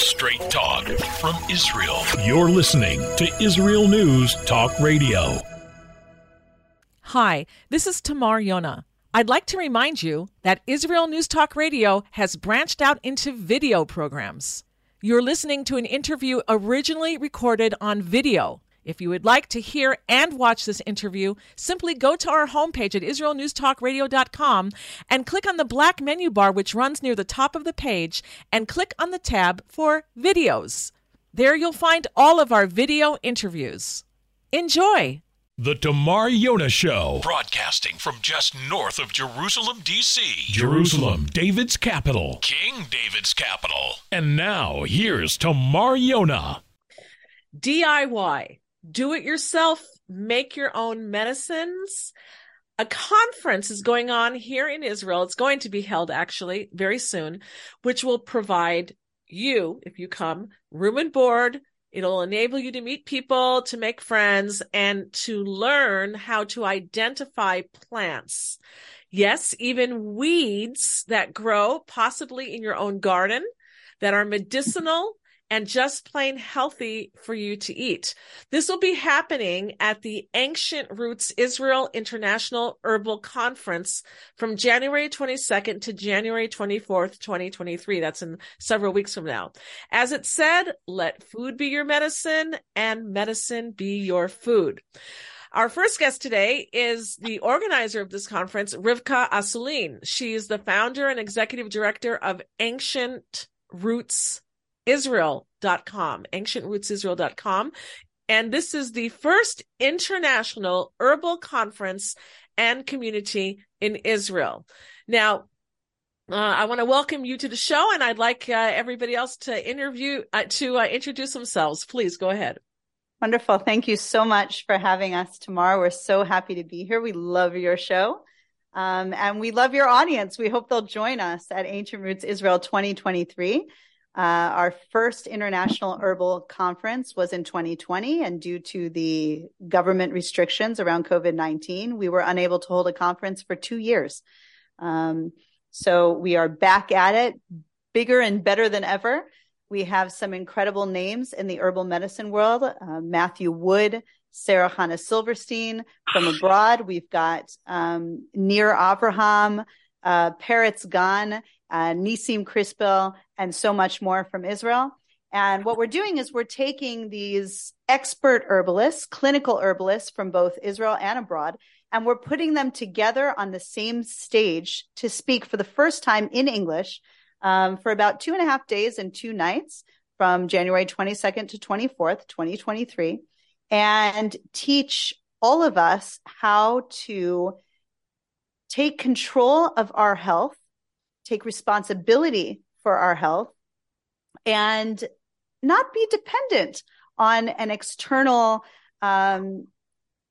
Straight talk from Israel. You're listening to Israel News Talk Radio. Hi, this is Tamar Yona. I'd like to remind you that Israel News Talk Radio has branched out into video programs. You're listening to an interview originally recorded on video. If you would like to hear and watch this interview, simply go to our homepage at israelnewstalkradio.com and click on the black menu bar which runs near the top of the page and click on the tab for videos. There you'll find all of our video interviews. Enjoy! The Tamar Yona Show, broadcasting from just north of Jerusalem, D.C. Jerusalem, David's capital, King David's capital. And now, here's Tamar Yona. DIY do it yourself, make your own medicines. A conference is going on here in Israel. It's going to be held actually very soon, which will provide you, if you come, room and board. It'll enable you to meet people, to make friends, and to learn how to identify plants. Yes, even weeds that grow possibly in your own garden that are medicinal and just plain healthy for you to eat. This will be happening at the Ancient Roots Israel International Herbal Conference from January 22nd to January 24th, 2023. That's in several weeks from now. As it said, let food be your medicine and medicine be your food. Our first guest today is the organizer of this conference, Rivka Asulin. She is the founder and executive director of Ancient Roots Israel.com, ancientrootsisrael.com. And this is the first international herbal conference and community in Israel. Now, uh, I want to welcome you to the show, and I'd like uh, everybody else to interview uh, to uh, introduce themselves. Please go ahead. Wonderful. Thank you so much for having us Tamar. We're so happy to be here. We love your show. Um, and we love your audience. We hope they'll join us at Ancient Roots Israel 2023. Uh, our first international herbal conference was in 2020, and due to the government restrictions around COVID 19, we were unable to hold a conference for two years. Um, so we are back at it, bigger and better than ever. We have some incredible names in the herbal medicine world uh, Matthew Wood, Sarah Hannah Silverstein from abroad. We've got um, Nir Avraham, uh, Peretz Gan, uh, Nissim Krispil, and so much more from Israel. And what we're doing is we're taking these expert herbalists, clinical herbalists from both Israel and abroad, and we're putting them together on the same stage to speak for the first time in English um, for about two and a half days and two nights from January 22nd to 24th, 2023, and teach all of us how to take control of our health take responsibility for our health and not be dependent on an external um,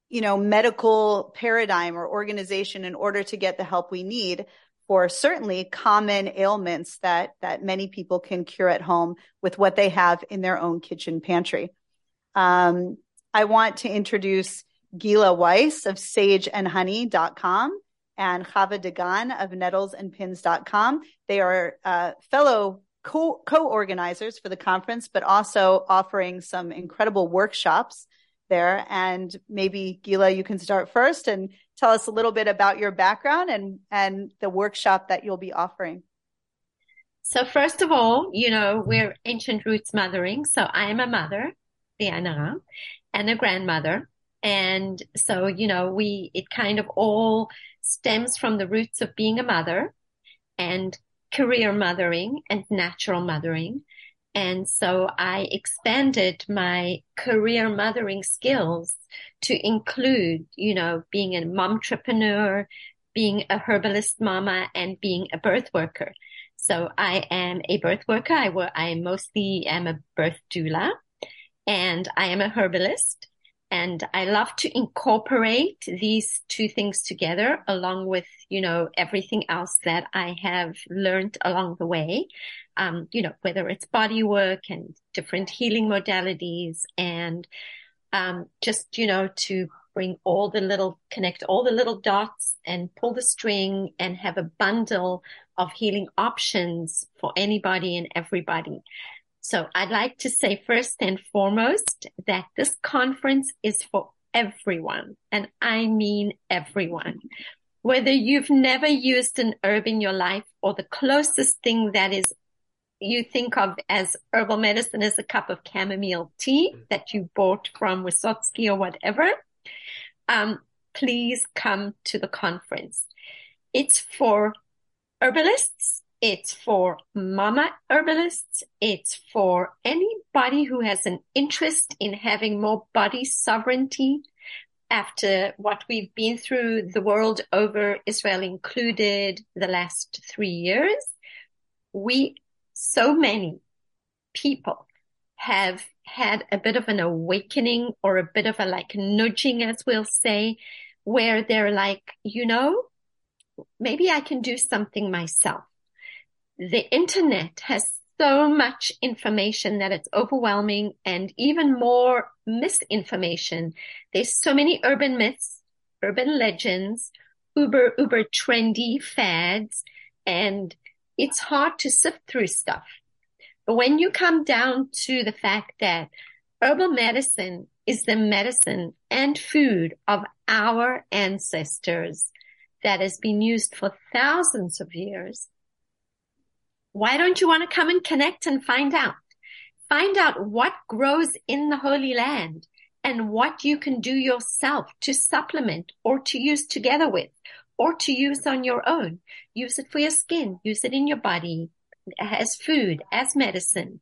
you know medical paradigm or organization in order to get the help we need for certainly common ailments that that many people can cure at home with what they have in their own kitchen pantry. Um, i want to introduce gila weiss of sageandhoney.com and Chava Dagan of nettlesandpins.com. They are uh, fellow co- co-organizers for the conference, but also offering some incredible workshops there. And maybe Gila, you can start first and tell us a little bit about your background and, and the workshop that you'll be offering. So first of all, you know, we're ancient roots mothering. So I am a mother, the Anara, and a grandmother. And so, you know, we, it kind of all stems from the roots of being a mother and career mothering and natural mothering. And so I expanded my career mothering skills to include, you know, being a mom entrepreneur, being a herbalist mama and being a birth worker. So I am a birth worker. I, I mostly am a birth doula and I am a herbalist and I love to incorporate these two things together along with, you know, everything else that I have learned along the way. Um, you know, whether it's body work and different healing modalities and, um, just, you know, to bring all the little, connect all the little dots and pull the string and have a bundle of healing options for anybody and everybody. So I'd like to say first and foremost that this conference is for everyone. And I mean everyone. Whether you've never used an herb in your life or the closest thing that is you think of as herbal medicine is a cup of chamomile tea that you bought from Wissotzky or whatever, um, please come to the conference. It's for herbalists. It's for mama herbalists. It's for anybody who has an interest in having more body sovereignty after what we've been through the world over, Israel included, the last three years. We, so many people have had a bit of an awakening or a bit of a like nudging, as we'll say, where they're like, you know, maybe I can do something myself. The internet has so much information that it's overwhelming and even more misinformation. There's so many urban myths, urban legends, uber, uber trendy fads, and it's hard to sift through stuff. But when you come down to the fact that herbal medicine is the medicine and food of our ancestors that has been used for thousands of years, why don't you want to come and connect and find out? Find out what grows in the Holy Land and what you can do yourself to supplement or to use together with or to use on your own. Use it for your skin, use it in your body as food, as medicine.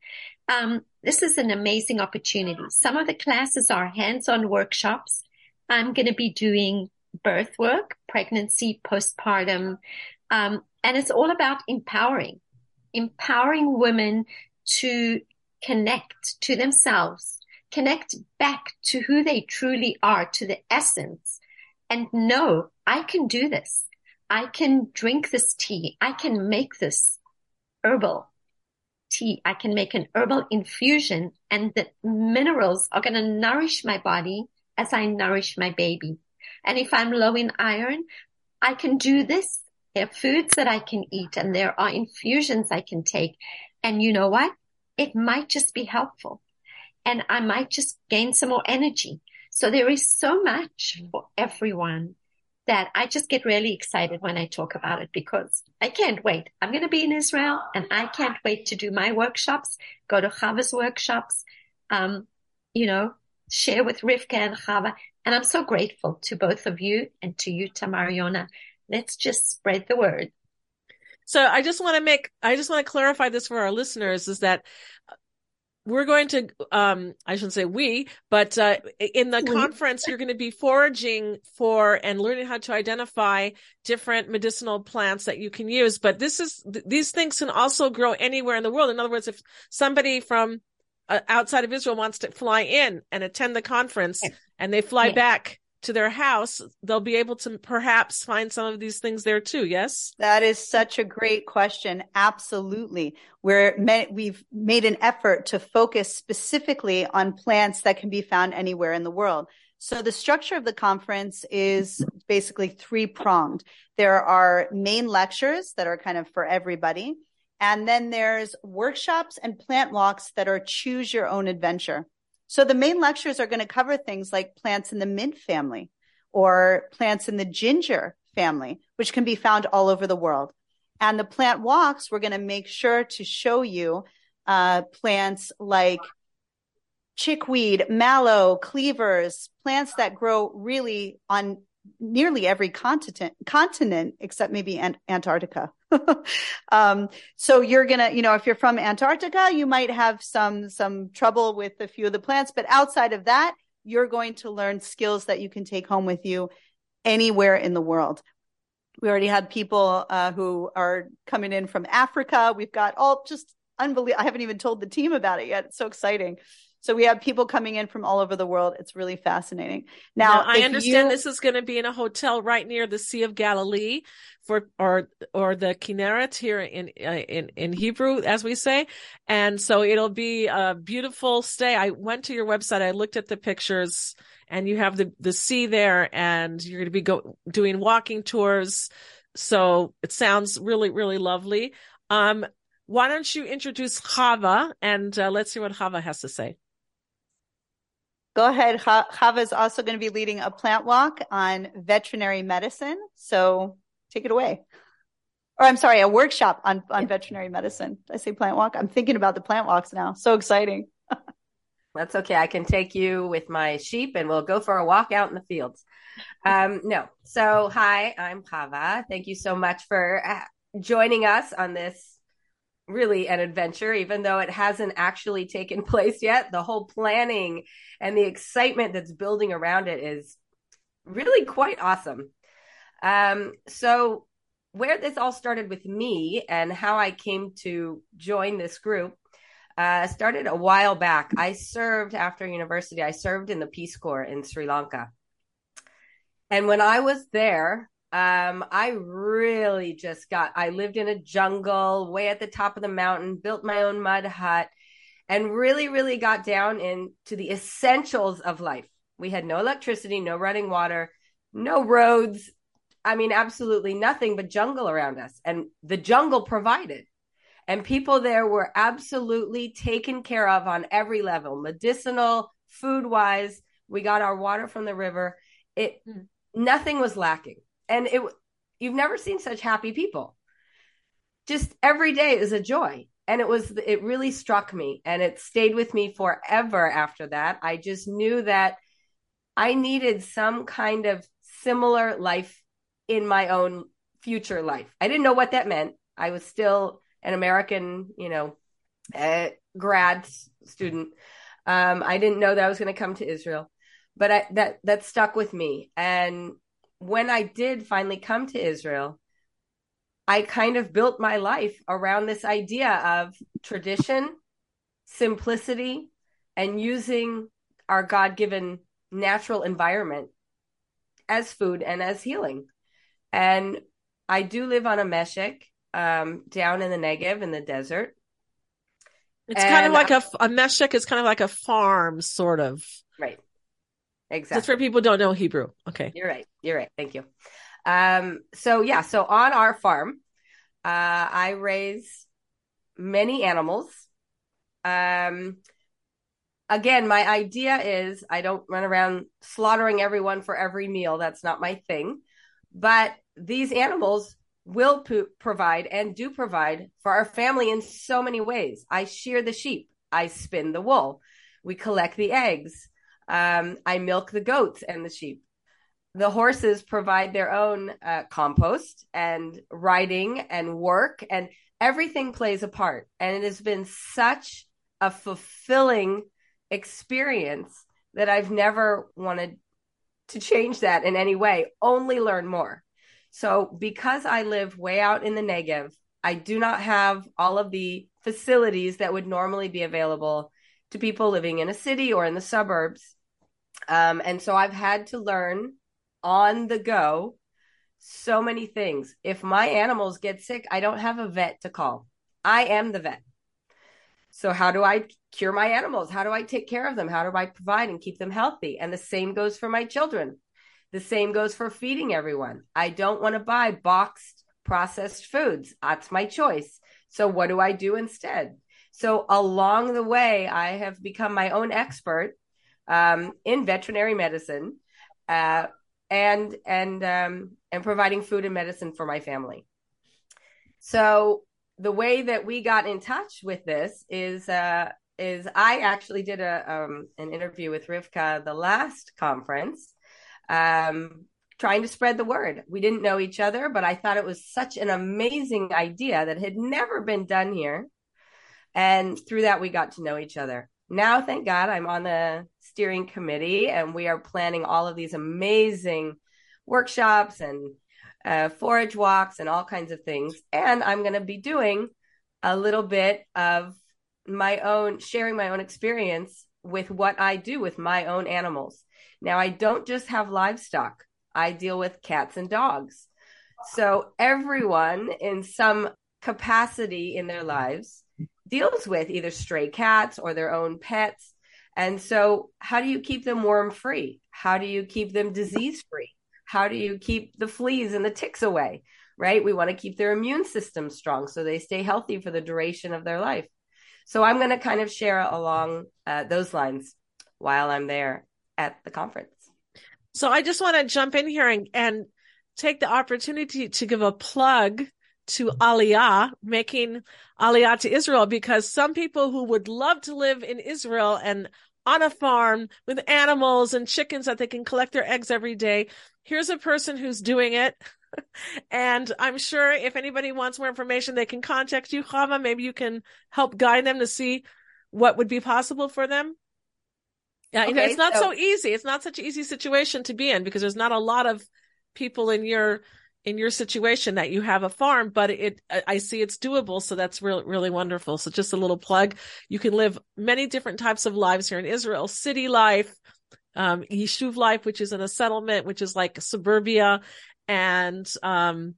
Um, this is an amazing opportunity. Some of the classes are hands-on workshops. I'm going to be doing birth work, pregnancy, postpartum, um, and it's all about empowering, empowering women to connect to themselves, connect back to who they truly are, to the essence, and know I can do this. I can drink this tea. I can make this herbal tea. I can make an herbal infusion and the minerals are going to nourish my body as I nourish my baby. And if I'm low in iron, I can do this. There are foods that I can eat and there are infusions I can take. And you know what? It might just be helpful and I might just gain some more energy. So there is so much for everyone that I just get really excited when I talk about it because I can't wait. I'm going to be in Israel and I can't wait to do my workshops, go to Chava's workshops, um, you know, share with Rivka and Chava. And I'm so grateful to both of you and to you, Tamar Yona. Let's just spread the word. So I just want to make, I just want to clarify this for our listeners is that we're going to um i shouldn't say we but uh in the we. conference you're going to be foraging for and learning how to identify different medicinal plants that you can use but this is th- these things can also grow anywhere in the world in other words if somebody from uh, outside of israel wants to fly in and attend the conference and they fly back to their house, they'll be able to perhaps find some of these things there too. Yes. That is such a great question. Absolutely. Where we've made an effort to focus specifically on plants that can be found anywhere in the world. So the structure of the conference is basically three pronged. There are main lectures that are kind of for everybody. And then there's workshops and plant walks that are choose your own adventure. So the main lectures are going to cover things like plants in the mint family or plants in the ginger family, which can be found all over the world. And the plant walks, we're going to make sure to show you uh, plants like chickweed, mallow, cleavers, plants that grow really on nearly every continent, continent except maybe Ant- Antarctica. um, so you're gonna, you know, if you're from Antarctica, you might have some some trouble with a few of the plants, but outside of that, you're going to learn skills that you can take home with you anywhere in the world. We already had people uh, who are coming in from Africa. We've got all just unbelievable. I haven't even told the team about it yet. It's so exciting. So we have people coming in from all over the world. It's really fascinating. Now, now I understand you... this is going to be in a hotel right near the Sea of Galilee for or or the Kinneret here in uh, in in Hebrew as we say. And so it'll be a beautiful stay. I went to your website. I looked at the pictures and you have the the sea there and you're going to be go, doing walking tours. So it sounds really really lovely. Um why don't you introduce Chava and uh, let's see what Chava has to say. Go ahead. Chava is also going to be leading a plant walk on veterinary medicine. So take it away. Or I'm sorry, a workshop on, on veterinary medicine. Did I say plant walk? I'm thinking about the plant walks now. So exciting. That's okay. I can take you with my sheep and we'll go for a walk out in the fields. Um, no. So, hi, I'm Chava. Thank you so much for uh, joining us on this really an adventure, even though it hasn't actually taken place yet. The whole planning and the excitement that's building around it is really quite awesome. Um, so, where this all started with me and how I came to join this group uh, started a while back. I served after university, I served in the Peace Corps in Sri Lanka. And when I was there, um, I really just got, I lived in a jungle way at the top of the mountain, built my own mud hut, and really, really got down into the essentials of life. We had no electricity, no running water, no roads. I mean, absolutely nothing but jungle around us. And the jungle provided. And people there were absolutely taken care of on every level medicinal, food wise. We got our water from the river. It, mm. nothing was lacking and it you've never seen such happy people. Just every day is a joy. And it was it really struck me and it stayed with me forever after that. I just knew that i needed some kind of similar life in my own future life. I didn't know what that meant. I was still an american you know uh, grad student. Um, i didn't know that i was going to come to israel but I, that that stuck with me. And when I did finally come to Israel, I kind of built my life around this idea of tradition, simplicity, and using our God given natural environment as food and as healing. And I do live on a meshek um, down in the Negev in the desert. It's and kind of like a, a meshek is kind of like a farm, sort of. Right. Exactly. Just for people don't know Hebrew. Okay. You're right. You're right. Thank you. Um, so yeah, so on our farm, uh, I raise many animals. Um, again, my idea is I don't run around slaughtering everyone for every meal. That's not my thing. But these animals will po- provide and do provide for our family in so many ways. I shear the sheep, I spin the wool, we collect the eggs. Um, I milk the goats and the sheep. The horses provide their own uh, compost and riding and work, and everything plays a part. And it has been such a fulfilling experience that I've never wanted to change that in any way, only learn more. So, because I live way out in the Negev, I do not have all of the facilities that would normally be available to people living in a city or in the suburbs. Um, and so I've had to learn on the go so many things. If my animals get sick, I don't have a vet to call. I am the vet. So, how do I cure my animals? How do I take care of them? How do I provide and keep them healthy? And the same goes for my children. The same goes for feeding everyone. I don't want to buy boxed processed foods. That's my choice. So, what do I do instead? So, along the way, I have become my own expert um, in veterinary medicine, uh, and and um, and providing food and medicine for my family. So the way that we got in touch with this is uh, is I actually did a um, an interview with Rivka the last conference, um, trying to spread the word. We didn't know each other, but I thought it was such an amazing idea that had never been done here, and through that we got to know each other. Now, thank God, I'm on the steering committee, and we are planning all of these amazing workshops and uh, forage walks and all kinds of things. And I'm going to be doing a little bit of my own, sharing my own experience with what I do with my own animals. Now, I don't just have livestock, I deal with cats and dogs. So, everyone in some capacity in their lives deals with either stray cats or their own pets and so, how do you keep them worm free? How do you keep them disease free? How do you keep the fleas and the ticks away? right? We want to keep their immune system strong so they stay healthy for the duration of their life. So I'm going to kind of share along uh, those lines while I'm there at the conference. So I just want to jump in here and, and take the opportunity to give a plug to Aliyah, making Aliyah to Israel, because some people who would love to live in Israel and on a farm with animals and chickens that they can collect their eggs every day. Here's a person who's doing it. and I'm sure if anybody wants more information, they can contact you, Chava. Maybe you can help guide them to see what would be possible for them. Yeah, okay, you know, it's not so-, so easy. It's not such an easy situation to be in because there's not a lot of people in your in your situation that you have a farm, but it, I see it's doable. So that's really, really wonderful. So just a little plug. You can live many different types of lives here in Israel, city life, um, Yishuv life, which is in a settlement, which is like suburbia and, um,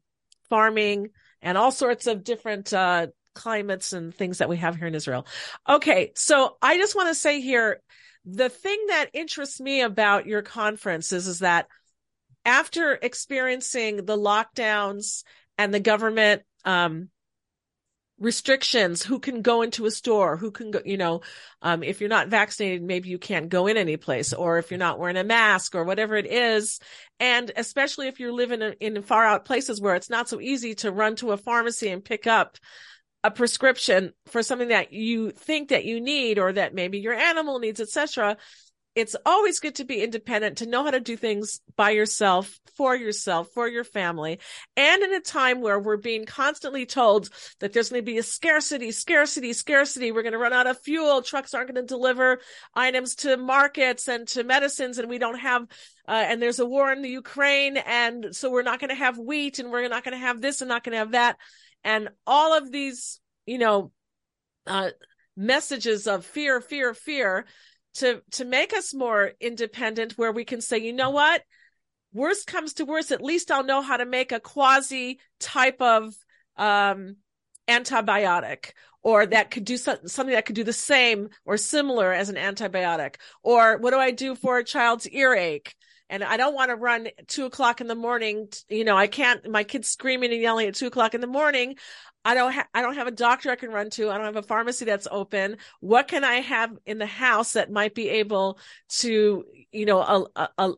farming and all sorts of different, uh, climates and things that we have here in Israel. Okay. So I just want to say here, the thing that interests me about your conference is, is that after experiencing the lockdowns and the government um, restrictions who can go into a store who can go you know um, if you're not vaccinated maybe you can't go in any place or if you're not wearing a mask or whatever it is. And especially if you're living in, in far out places where it's not so easy to run to a pharmacy and pick up a prescription for something that you think that you need or that maybe your animal needs etc it's always good to be independent, to know how to do things by yourself, for yourself, for your family. And in a time where we're being constantly told that there's going to be a scarcity, scarcity, scarcity. We're going to run out of fuel. Trucks aren't going to deliver items to markets and to medicines. And we don't have, uh, and there's a war in the Ukraine. And so we're not going to have wheat and we're not going to have this and not going to have that. And all of these, you know, uh, messages of fear, fear, fear to to make us more independent where we can say you know what worst comes to worst at least i'll know how to make a quasi type of um antibiotic or that could do something that could do the same or similar as an antibiotic or what do i do for a child's earache and I don't want to run two o'clock in the morning. You know, I can't, my kid's screaming and yelling at two o'clock in the morning. I don't ha- I don't have a doctor I can run to. I don't have a pharmacy that's open. What can I have in the house that might be able to, you know,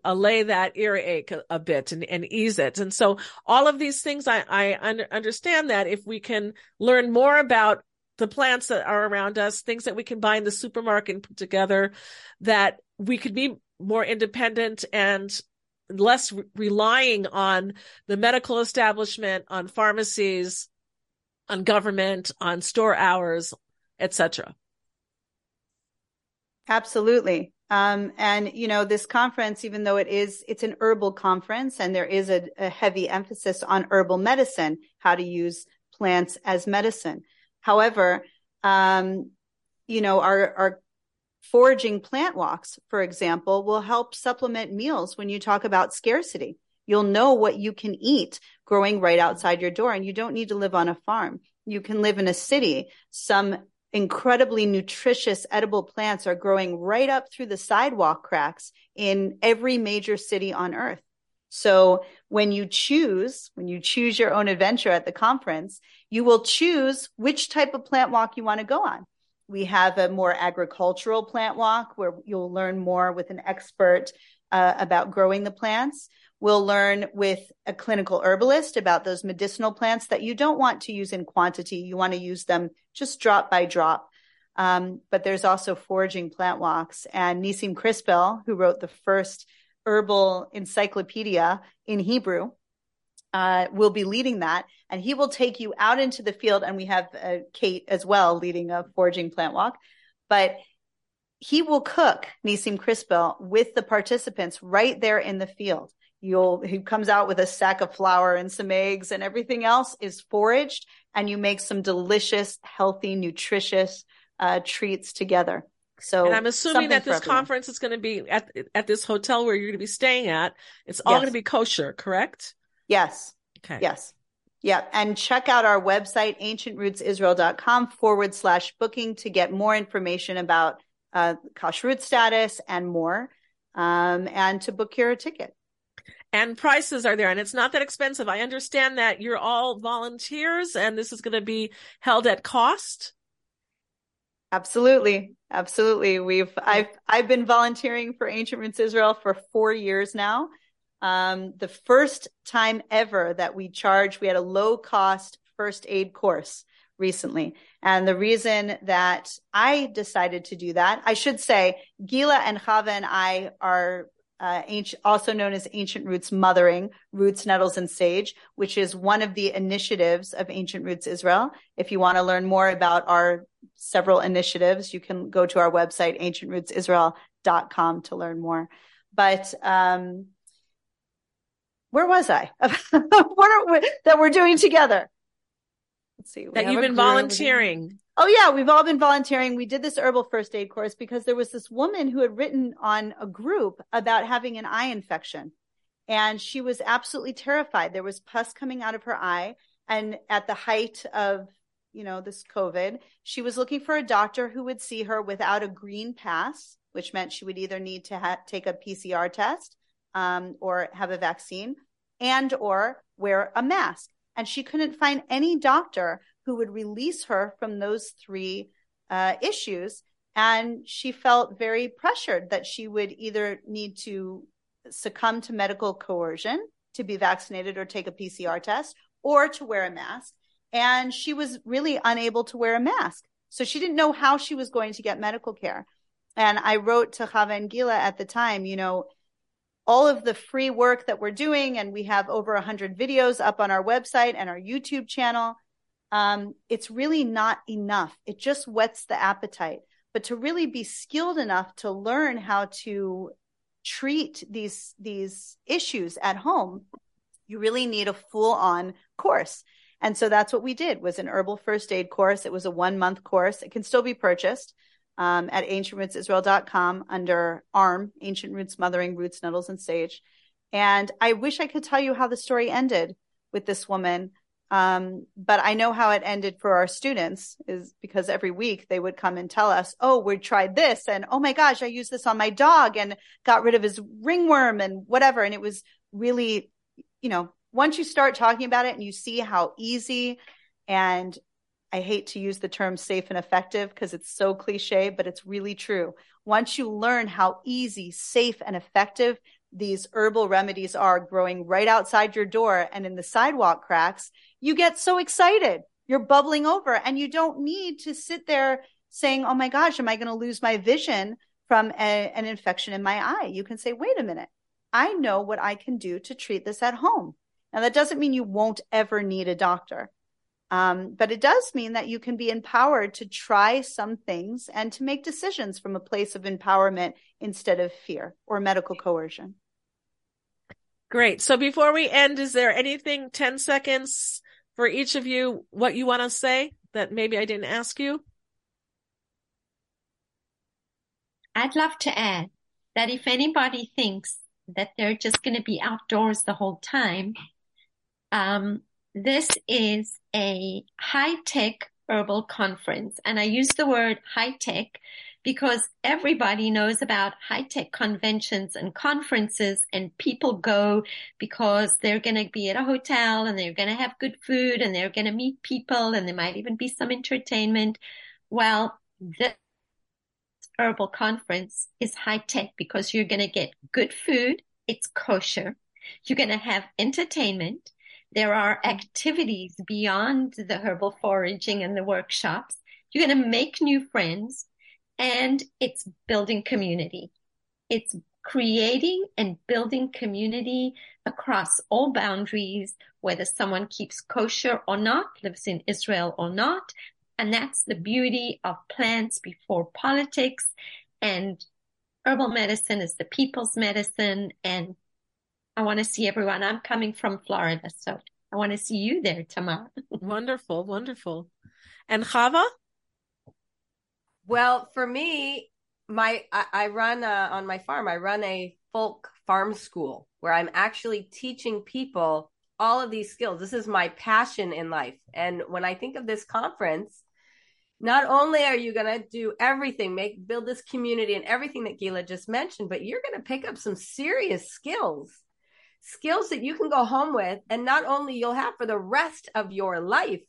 allay that earache a, a bit and, and ease it? And so all of these things, I, I un- understand that if we can learn more about the plants that are around us, things that we can buy in the supermarket and put together, that we could be more independent and less re- relying on the medical establishment, on pharmacies, on government, on store hours, etc. Absolutely. Um, and you know, this conference, even though it is, it's an herbal conference and there is a, a heavy emphasis on herbal medicine, how to use plants as medicine. However, um, you know, our, our foraging plant walks, for example, will help supplement meals when you talk about scarcity. You'll know what you can eat growing right outside your door, and you don't need to live on a farm. You can live in a city. Some incredibly nutritious edible plants are growing right up through the sidewalk cracks in every major city on earth. So when you choose, when you choose your own adventure at the conference, you will choose which type of plant walk you want to go on. We have a more agricultural plant walk where you'll learn more with an expert uh, about growing the plants. We'll learn with a clinical herbalist about those medicinal plants that you don't want to use in quantity. You want to use them just drop by drop. Um, but there's also foraging plant walks. And Nissim Krispil, who wrote the first herbal encyclopedia in Hebrew, uh, will be leading that, and he will take you out into the field. And we have uh, Kate as well leading a foraging plant walk, but he will cook Nisim Crispell with the participants right there in the field. You'll he comes out with a sack of flour and some eggs, and everything else is foraged, and you make some delicious, healthy, nutritious uh, treats together. So, and I'm assuming that this conference is going to be at at this hotel where you're going to be staying at. It's all yes. going to be kosher, correct? Yes. Okay. Yes. Yeah. And check out our website, ancientrootsisrael.com forward slash booking to get more information about uh, kashrut status and more, um, and to book your ticket. And prices are there and it's not that expensive. I understand that you're all volunteers and this is going to be held at cost. Absolutely. Absolutely. We've I've I've been volunteering for Ancient Roots Israel for 4 years now. Um, the first time ever that we charged, we had a low cost first aid course recently. And the reason that I decided to do that, I should say, Gila and Chava and I are uh, ancient, also known as Ancient Roots Mothering, Roots, Nettles, and Sage, which is one of the initiatives of Ancient Roots Israel. If you want to learn more about our several initiatives, you can go to our website, ancientrootsisrael.com to learn more. But, um, where was I? what are we, that we're doing together? Let's see. That you've been volunteering. Oh yeah, we've all been volunteering. We did this herbal first aid course because there was this woman who had written on a group about having an eye infection. And she was absolutely terrified. There was pus coming out of her eye. And at the height of, you know, this COVID, she was looking for a doctor who would see her without a green pass, which meant she would either need to ha- take a PCR test um, or have a vaccine and or wear a mask and she couldn't find any doctor who would release her from those three uh, issues. And she felt very pressured that she would either need to succumb to medical coercion to be vaccinated or take a PCR test or to wear a mask. And she was really unable to wear a mask. So she didn't know how she was going to get medical care. And I wrote to Chava Gila at the time, you know, all of the free work that we're doing, and we have over 100 videos up on our website and our YouTube channel. Um, it's really not enough. It just whets the appetite. But to really be skilled enough to learn how to treat these these issues at home, you really need a full on course. And so that's what we did was an herbal first aid course. It was a one month course. It can still be purchased um, at ancientrootsisrael.com under ARM, Ancient Roots Mothering, Roots, Nettles, and Sage. And I wish I could tell you how the story ended with this woman. Um, but I know how it ended for our students is because every week they would come and tell us, Oh, we tried this. And oh my gosh, I used this on my dog and got rid of his ringworm and whatever. And it was really, you know, once you start talking about it and you see how easy and I hate to use the term safe and effective because it's so cliche, but it's really true. Once you learn how easy, safe, and effective these herbal remedies are growing right outside your door and in the sidewalk cracks, you get so excited. You're bubbling over and you don't need to sit there saying, Oh my gosh, am I going to lose my vision from a, an infection in my eye? You can say, wait a minute. I know what I can do to treat this at home. Now that doesn't mean you won't ever need a doctor. Um, but it does mean that you can be empowered to try some things and to make decisions from a place of empowerment instead of fear or medical coercion. Great. So before we end, is there anything 10 seconds for each of you, what you want to say that maybe I didn't ask you? I'd love to add that if anybody thinks that they're just going to be outdoors the whole time, um, this is a high tech herbal conference. And I use the word high tech because everybody knows about high tech conventions and conferences and people go because they're going to be at a hotel and they're going to have good food and they're going to meet people and there might even be some entertainment. Well, this herbal conference is high tech because you're going to get good food. It's kosher. You're going to have entertainment. There are activities beyond the herbal foraging and the workshops. You're going to make new friends and it's building community. It's creating and building community across all boundaries, whether someone keeps kosher or not, lives in Israel or not. And that's the beauty of plants before politics and herbal medicine is the people's medicine and I want to see everyone. I'm coming from Florida, so I want to see you there, Tamar. wonderful, wonderful. And Chava? Well, for me, my I, I run uh, on my farm. I run a folk farm school where I'm actually teaching people all of these skills. This is my passion in life. And when I think of this conference, not only are you going to do everything, make build this community and everything that Gila just mentioned, but you're going to pick up some serious skills skills that you can go home with and not only you'll have for the rest of your life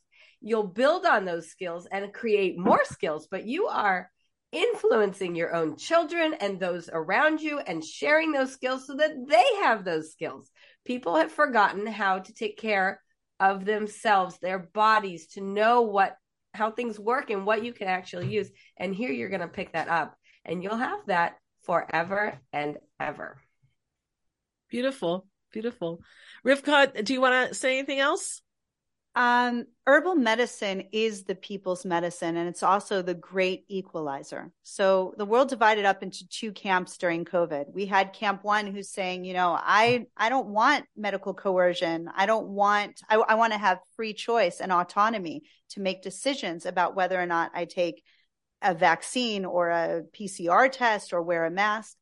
you'll build on those skills and create more skills but you are influencing your own children and those around you and sharing those skills so that they have those skills. People have forgotten how to take care of themselves their bodies to know what how things work and what you can actually use. And here you're going to pick that up and you'll have that forever and ever. Beautiful beautiful. Rivka do you want to say anything else um, herbal medicine is the people's medicine, and it's also the great equalizer. So the world divided up into two camps during COVID. We had camp one who's saying, you know, I I don't want medical coercion. I don't want. I, I want to have free choice and autonomy to make decisions about whether or not I take a vaccine or a PCR test or wear a mask.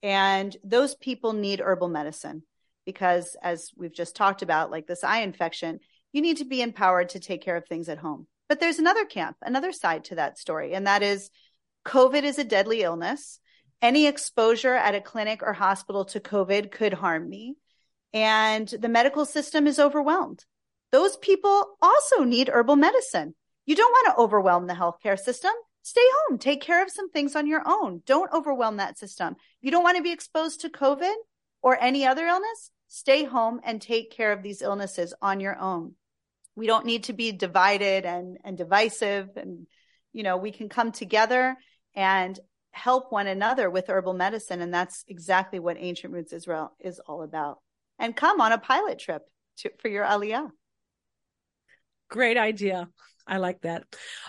And those people need herbal medicine because, as we've just talked about, like this eye infection you need to be empowered to take care of things at home. But there's another camp, another side to that story, and that is COVID is a deadly illness. Any exposure at a clinic or hospital to COVID could harm me. And the medical system is overwhelmed. Those people also need herbal medicine. You don't want to overwhelm the healthcare system. Stay home, take care of some things on your own. Don't overwhelm that system. You don't want to be exposed to COVID or any other illness. Stay home and take care of these illnesses on your own we don't need to be divided and and divisive and you know we can come together and help one another with herbal medicine. And that's exactly what ancient roots israel is all about. And come on a pilot trip to, for your aliyah. Great idea I like that.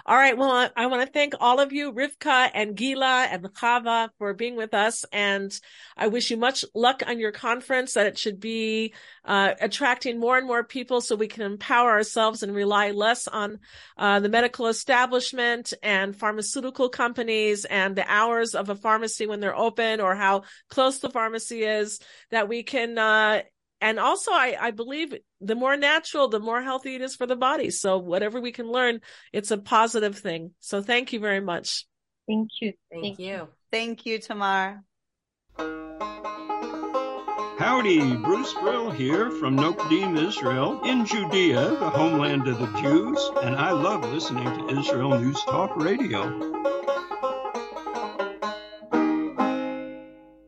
All right. Well, I, want to thank all of you, Rivka and Gila and Chava for being with us. And I wish you much luck on your conference that it should be uh, attracting more and more people so we can empower ourselves and rely less on uh, the medical establishment and pharmaceutical companies and the hours of a pharmacy when they're open or how close the pharmacy is that we can uh, and also I, I believe the more natural the more healthy it is for the body. So whatever we can learn it's a positive thing. So thank you very much. Thank you. Thank, thank you. you thank you tamar. Howdy, Bruce Brill here from Nokdim, Israel, in Judea, the homeland of the Jews, and I love listening to Israel News Talk Radio.